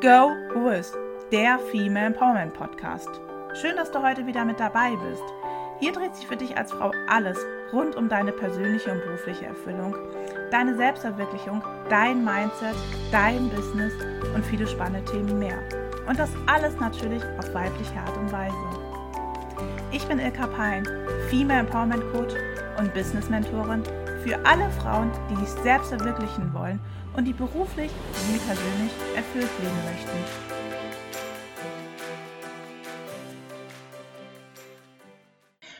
Go With, der Female Empowerment Podcast. Schön, dass du heute wieder mit dabei bist. Hier dreht sich für dich als Frau alles rund um deine persönliche und berufliche Erfüllung, deine Selbstverwirklichung, dein Mindset, dein Business und viele spannende Themen mehr. Und das alles natürlich auf weibliche Art und Weise. Ich bin Ilka Pein, Female Empowerment Coach und Business Mentorin für alle Frauen, die sich selbst verwirklichen wollen und die beruflich wie persönlich erfüllt leben möchten.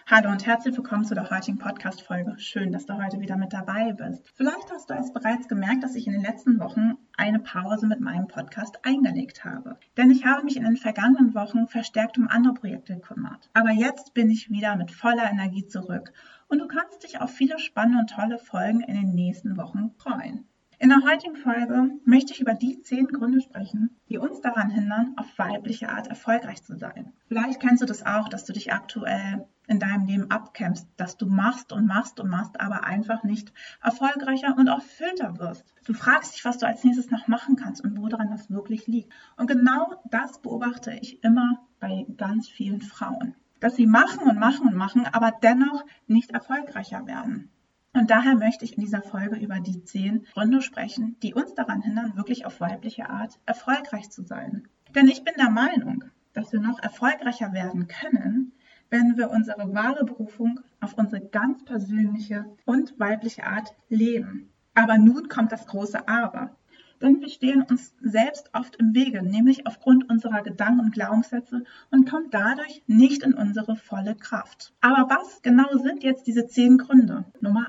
Hallo und herzlich willkommen zu der heutigen Podcast-Folge. Schön, dass du heute wieder mit dabei bist. Vielleicht hast du es bereits gemerkt, dass ich in den letzten Wochen eine Pause mit meinem Podcast eingelegt habe. Denn ich habe mich in den vergangenen Wochen verstärkt um andere Projekte gekümmert. Aber jetzt bin ich wieder mit voller Energie zurück und du kannst dich auf viele spannende und tolle Folgen in den nächsten Wochen freuen. In der heutigen Folge möchte ich über die zehn Gründe sprechen, die uns daran hindern, auf weibliche Art erfolgreich zu sein. Vielleicht kennst du das auch, dass du dich aktuell in deinem Leben abkämpfst, dass du machst und machst und machst, aber einfach nicht erfolgreicher und erfüllter wirst. Du fragst dich, was du als nächstes noch machen kannst und woran das wirklich liegt. Und genau das beobachte ich immer bei ganz vielen Frauen. Dass sie machen und machen und machen, aber dennoch nicht erfolgreicher werden. Und daher möchte ich in dieser Folge über die zehn Gründe sprechen, die uns daran hindern, wirklich auf weibliche Art erfolgreich zu sein. Denn ich bin der Meinung, dass wir noch erfolgreicher werden können, wenn wir unsere wahre Berufung auf unsere ganz persönliche und weibliche Art leben. Aber nun kommt das große Aber denn wir stehen uns selbst oft im Wege, nämlich aufgrund unserer Gedanken und Glaubenssätze und kommen dadurch nicht in unsere volle Kraft. Aber was genau sind jetzt diese zehn Gründe? Nummer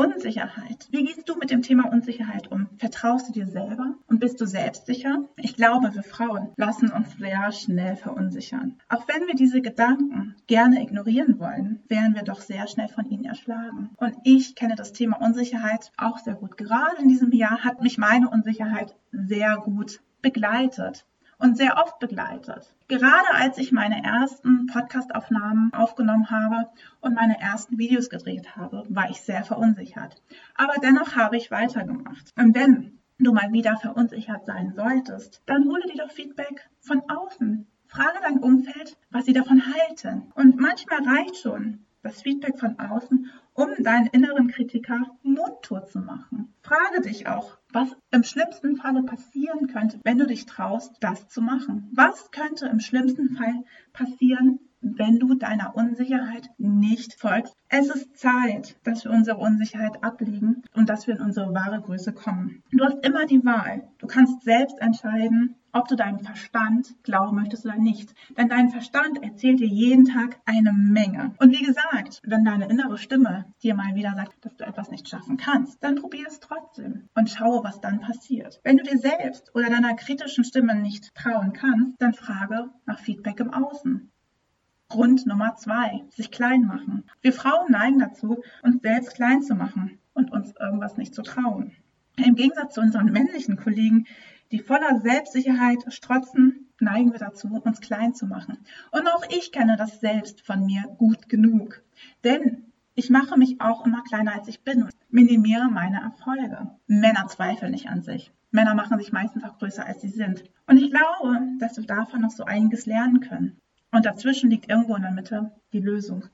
Unsicherheit. Wie gehst du mit dem Thema Unsicherheit um? Vertraust du dir selber und bist du selbstsicher? Ich glaube, wir Frauen lassen uns sehr schnell verunsichern. Auch wenn wir diese Gedanken gerne ignorieren wollen, werden wir doch sehr schnell von ihnen erschlagen. Und ich kenne das Thema Unsicherheit auch sehr gut. Gerade in diesem Jahr hat mich meine Unsicherheit Sicherheit sehr gut begleitet und sehr oft begleitet. Gerade als ich meine ersten Podcastaufnahmen aufgenommen habe und meine ersten Videos gedreht habe, war ich sehr verunsichert. Aber dennoch habe ich weitergemacht. Und wenn du mal wieder verunsichert sein solltest, dann hole dir doch Feedback von außen. Frage dein Umfeld, was sie davon halten. Und manchmal reicht schon das Feedback von außen, um deinen inneren Kritiker mundtot zu machen. Frage dich auch, was im schlimmsten Falle passieren könnte, wenn du dich traust, das zu machen. Was könnte im schlimmsten Fall passieren, wenn du deiner Unsicherheit nicht folgst. Es ist Zeit, dass wir unsere Unsicherheit ablegen und dass wir in unsere wahre Größe kommen. Du hast immer die Wahl. Du kannst selbst entscheiden, ob du deinem Verstand glauben möchtest oder nicht. Denn dein Verstand erzählt dir jeden Tag eine Menge. Und wie gesagt, wenn deine innere Stimme dir mal wieder sagt, dass du etwas nicht schaffen kannst, dann probier es trotzdem und schaue, was dann passiert. Wenn du dir selbst oder deiner kritischen Stimme nicht trauen kannst, dann frage nach Feedback im Außen. Grund Nummer zwei, sich klein machen. Wir Frauen neigen dazu, uns selbst klein zu machen und uns irgendwas nicht zu trauen. Im Gegensatz zu unseren männlichen Kollegen, die voller Selbstsicherheit strotzen, neigen wir dazu, uns klein zu machen. Und auch ich kenne das selbst von mir gut genug. Denn ich mache mich auch immer kleiner, als ich bin und minimiere meine Erfolge. Männer zweifeln nicht an sich. Männer machen sich meistens auch größer, als sie sind. Und ich glaube, dass wir davon noch so einiges lernen können. Und dazwischen liegt irgendwo in der Mitte die Lösung.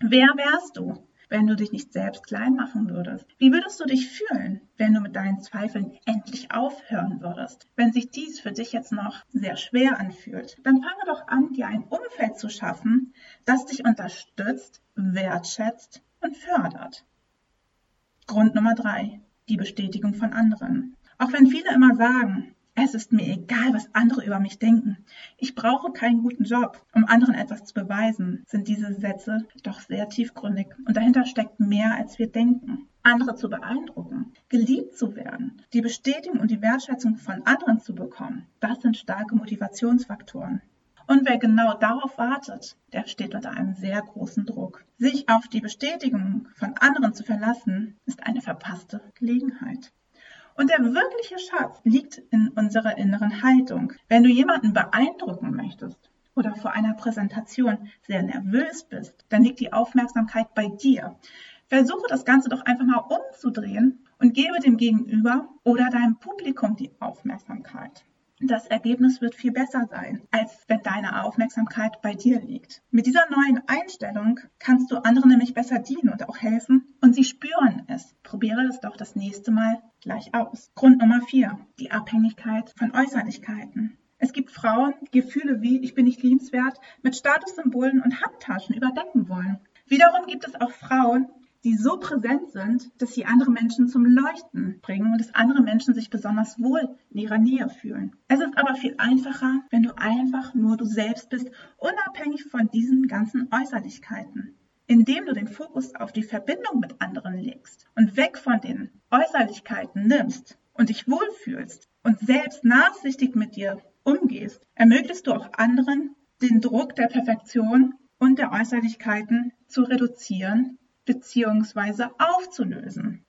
Wer wärst du, wenn du dich nicht selbst klein machen würdest? Wie würdest du dich fühlen, wenn du mit deinen Zweifeln endlich aufhören würdest? Wenn sich dies für dich jetzt noch sehr schwer anfühlt, dann fange doch an, dir ein Umfeld zu schaffen, das dich unterstützt, wertschätzt und fördert. Grund Nummer drei, die Bestätigung von anderen. Auch wenn viele immer sagen, es ist mir egal, was andere über mich denken. Ich brauche keinen guten Job, um anderen etwas zu beweisen, sind diese Sätze doch sehr tiefgründig und dahinter steckt mehr, als wir denken. Andere zu beeindrucken, geliebt zu werden, die Bestätigung und die Wertschätzung von anderen zu bekommen, das sind starke Motivationsfaktoren. Und wer genau darauf wartet, der steht unter einem sehr großen Druck. Sich auf die Bestätigung von anderen zu verlassen, ist eine verpasste Gelegenheit. Und der wirkliche Schatz liegt in unserer inneren Haltung. Wenn du jemanden beeindrucken möchtest oder vor einer Präsentation sehr nervös bist, dann liegt die Aufmerksamkeit bei dir. Versuche das Ganze doch einfach mal umzudrehen und gebe dem Gegenüber oder deinem Publikum die Aufmerksamkeit. Das Ergebnis wird viel besser sein, als wenn deine Aufmerksamkeit bei dir liegt. Mit dieser neuen Einstellung kannst du anderen nämlich besser dienen und auch helfen und sie spüren es. Probiere es doch das nächste Mal gleich aus. Grund Nummer vier: Die Abhängigkeit von Äußerlichkeiten. Es gibt Frauen, die Gefühle wie ich bin nicht liebenswert mit Statussymbolen und Handtaschen überdecken wollen. Wiederum gibt es auch Frauen, die so präsent sind, dass sie andere Menschen zum Leuchten bringen und dass andere Menschen sich besonders wohl in ihrer Nähe fühlen. Es ist aber viel einfacher, wenn du einfach nur du selbst bist, unabhängig von diesen ganzen Äußerlichkeiten. Indem du den Fokus auf die Verbindung mit anderen legst und weg von den Äußerlichkeiten nimmst und dich wohlfühlst und selbst nachsichtig mit dir umgehst, ermöglichst du auch anderen, den Druck der Perfektion und der Äußerlichkeiten zu reduzieren bzw. aufzulösen.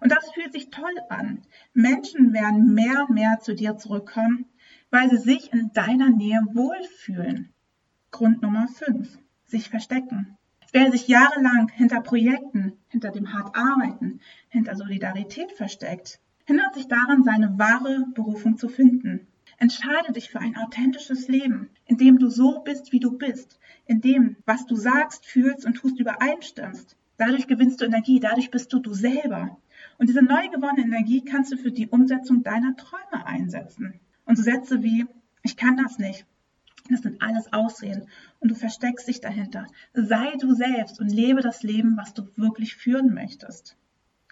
Und das fühlt sich toll an. Menschen werden mehr und mehr zu dir zurückkommen, weil sie sich in deiner Nähe wohlfühlen. Grund Nummer 5. Sich verstecken. Wer sich jahrelang hinter Projekten, hinter dem hart Arbeiten, hinter Solidarität versteckt, hindert sich daran, seine wahre Berufung zu finden. Entscheide dich für ein authentisches Leben, in dem du so bist, wie du bist, in dem, was du sagst, fühlst und tust, übereinstimmst. Dadurch gewinnst du Energie, dadurch bist du du selber. Und diese neu gewonnene Energie kannst du für die Umsetzung deiner Träume einsetzen. Und so Sätze wie, ich kann das nicht, das sind alles Ausreden und du versteckst dich dahinter. Sei du selbst und lebe das Leben, was du wirklich führen möchtest.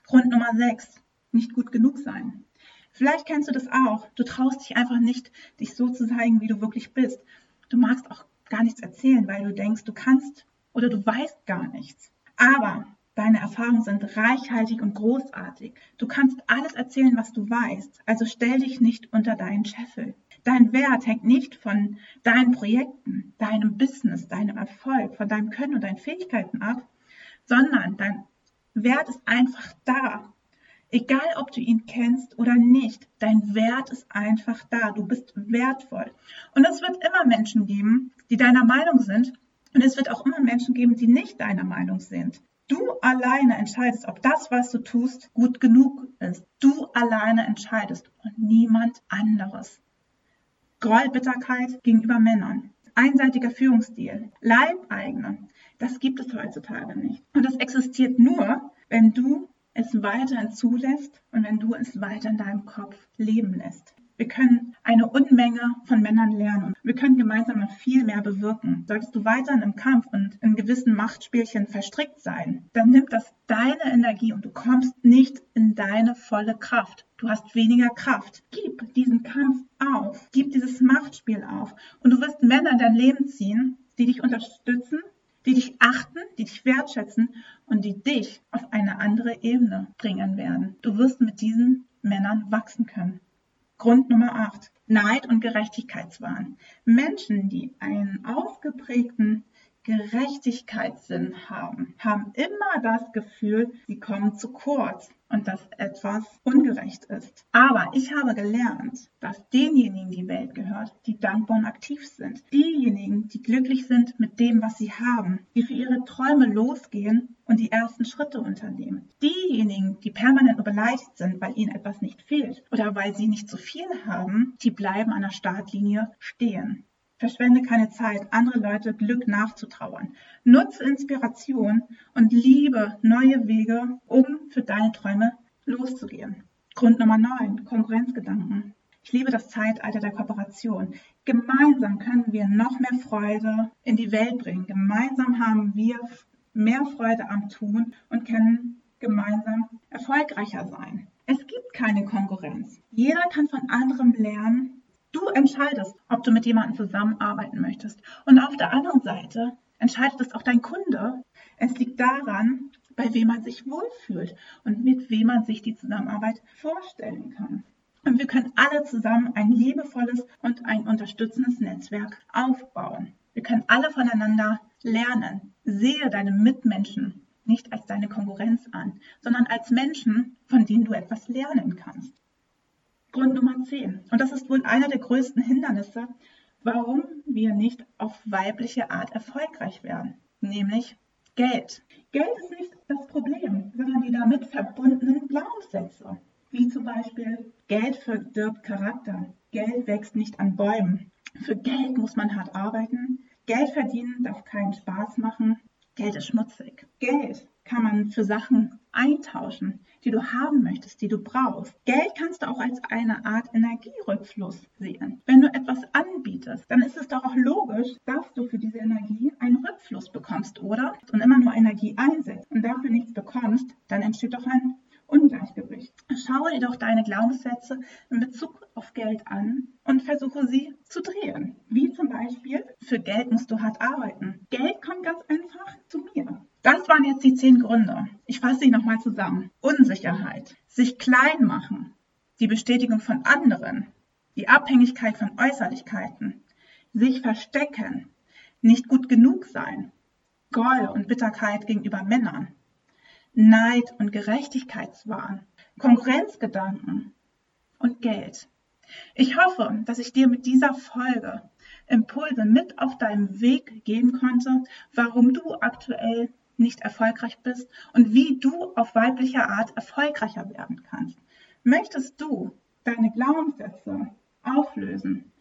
Grund Nummer 6. Nicht gut genug sein. Vielleicht kennst du das auch. Du traust dich einfach nicht, dich so zu zeigen, wie du wirklich bist. Du magst auch gar nichts erzählen, weil du denkst, du kannst oder du weißt gar nichts. Aber deine Erfahrungen sind reichhaltig und großartig. Du kannst alles erzählen, was du weißt. Also stell dich nicht unter deinen Scheffel. Dein Wert hängt nicht von deinen Projekten, deinem Business, deinem Erfolg, von deinem Können und deinen Fähigkeiten ab, sondern dein Wert ist einfach da. Egal, ob du ihn kennst oder nicht, dein Wert ist einfach da. Du bist wertvoll. Und es wird immer Menschen geben, die deiner Meinung sind. Und es wird auch immer Menschen geben, die nicht deiner Meinung sind. Du alleine entscheidest, ob das, was du tust, gut genug ist. Du alleine entscheidest und niemand anderes. Groll, Bitterkeit gegenüber Männern. Einseitiger Führungsstil. Leibeigene. Das gibt es heutzutage nicht. Und das existiert nur, wenn du es weiterhin zulässt und wenn du es weiter in deinem Kopf leben lässt. Wir können eine Unmenge von Männern lernen und wir können gemeinsam noch viel mehr bewirken. Solltest du weiterhin im Kampf und in gewissen Machtspielchen verstrickt sein, dann nimmt das deine Energie und du kommst nicht in deine volle Kraft. Du hast weniger Kraft. Gib diesen Kampf auf. Gib dieses Machtspiel auf. Und du wirst Männer in dein Leben ziehen, die dich unterstützen, die dich achten, die dich wertschätzen und die dich auf eine andere Ebene bringen werden. Du wirst mit diesen Männern wachsen können. Grund Nummer 8. Neid und Gerechtigkeitswahn. Menschen, die einen ausgeprägten Gerechtigkeitssinn haben, haben immer das Gefühl, sie kommen zu kurz und dass etwas ungerecht ist. Aber ich habe gelernt, dass denjenigen die Welt gehört, die dankbar und aktiv sind. Diejenigen, die glücklich sind mit dem, was sie haben, die für ihre Träume losgehen und die ersten Schritte unternehmen. Diejenigen, die permanent beleidigt sind, weil ihnen etwas nicht fehlt oder weil sie nicht zu viel haben, die bleiben an der Startlinie stehen. Verschwende keine Zeit, andere Leute Glück nachzutrauern. Nutze Inspiration und liebe neue Wege, um für deine Träume loszugehen. Grund Nummer 9, Konkurrenzgedanken. Ich liebe das Zeitalter der Kooperation. Gemeinsam können wir noch mehr Freude in die Welt bringen. Gemeinsam haben wir mehr Freude am Tun und können gemeinsam erfolgreicher sein. Es gibt keine Konkurrenz. Jeder kann von anderem lernen Du entscheidest, ob du mit jemandem zusammenarbeiten möchtest. Und auf der anderen Seite entscheidet es auch dein Kunde. Es liegt daran, bei wem man sich wohlfühlt und mit wem man sich die Zusammenarbeit vorstellen kann. Und wir können alle zusammen ein liebevolles und ein unterstützendes Netzwerk aufbauen. Wir können alle voneinander lernen. Sehe deine Mitmenschen nicht als deine Konkurrenz an, sondern als Menschen, von denen du etwas lernen kannst. Grund Nummer 10. Und das ist wohl einer der größten Hindernisse, warum wir nicht auf weibliche Art erfolgreich werden, nämlich Geld. Geld ist nicht das Problem, sondern die damit verbundenen Glaubenssätze. wie zum Beispiel Geld verdirbt Charakter, Geld wächst nicht an Bäumen, für Geld muss man hart arbeiten, Geld verdienen darf keinen Spaß machen, Geld ist schmutzig. Geld kann man für Sachen eintauschen, die du haben möchtest, die du brauchst. Geld kannst du auch als eine Art Energierückfluss sehen. Wenn du etwas anbietest, dann ist es doch auch logisch, dass du für diese Energie einen Rückfluss bekommst, oder? Und immer nur Energie einsetzt und dafür nichts bekommst, dann entsteht doch ein Ungleichgewicht. Schaue dir doch deine Glaubenssätze in Bezug auf Geld an und versuche sie zu drehen. Wie zum Beispiel, für Geld musst du hart arbeiten. Geld kommt ganz einfach zu mir. Das waren jetzt die zehn Gründe. Ich fasse sie nochmal zusammen. Unsicherheit, sich klein machen, die Bestätigung von anderen, die Abhängigkeit von Äußerlichkeiten, sich verstecken, nicht gut genug sein, Groll und Bitterkeit gegenüber Männern, Neid und Gerechtigkeitswahn, Konkurrenzgedanken und Geld. Ich hoffe, dass ich dir mit dieser Folge Impulse mit auf deinem Weg geben konnte, warum du aktuell nicht erfolgreich bist und wie du auf weibliche Art erfolgreicher werden kannst. Möchtest du deine Glaubenssätze auflösen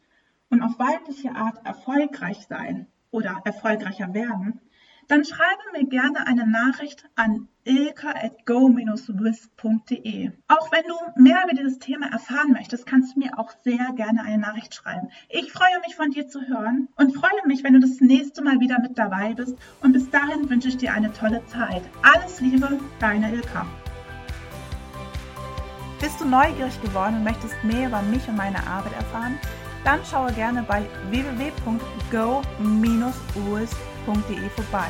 und auf weibliche Art erfolgreich sein oder erfolgreicher werden, dann schreibe mir gerne eine Nachricht an ilka at go-wiz.de. Auch wenn du mehr über dieses Thema erfahren möchtest, kannst du mir auch sehr gerne eine Nachricht schreiben. Ich freue mich von dir zu hören und freue mich, wenn du das nächste Mal wieder mit dabei bist. Und bis dahin wünsche ich dir eine tolle Zeit. Alles Liebe, deine Ilka. Bist du neugierig geworden und möchtest mehr über mich und meine Arbeit erfahren? Dann schaue gerne bei www.go-wiz.de vorbei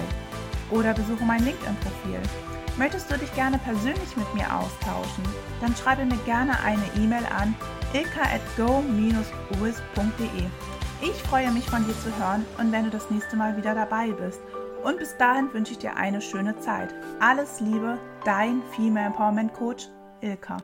oder besuche mein LinkedIn-Profil. Möchtest du dich gerne persönlich mit mir austauschen? Dann schreibe mir gerne eine E-Mail an ilka@go-uis.de. Ich freue mich von dir zu hören und wenn du das nächste Mal wieder dabei bist. Und bis dahin wünsche ich dir eine schöne Zeit. Alles Liebe, dein Female Empowerment Coach Ilka.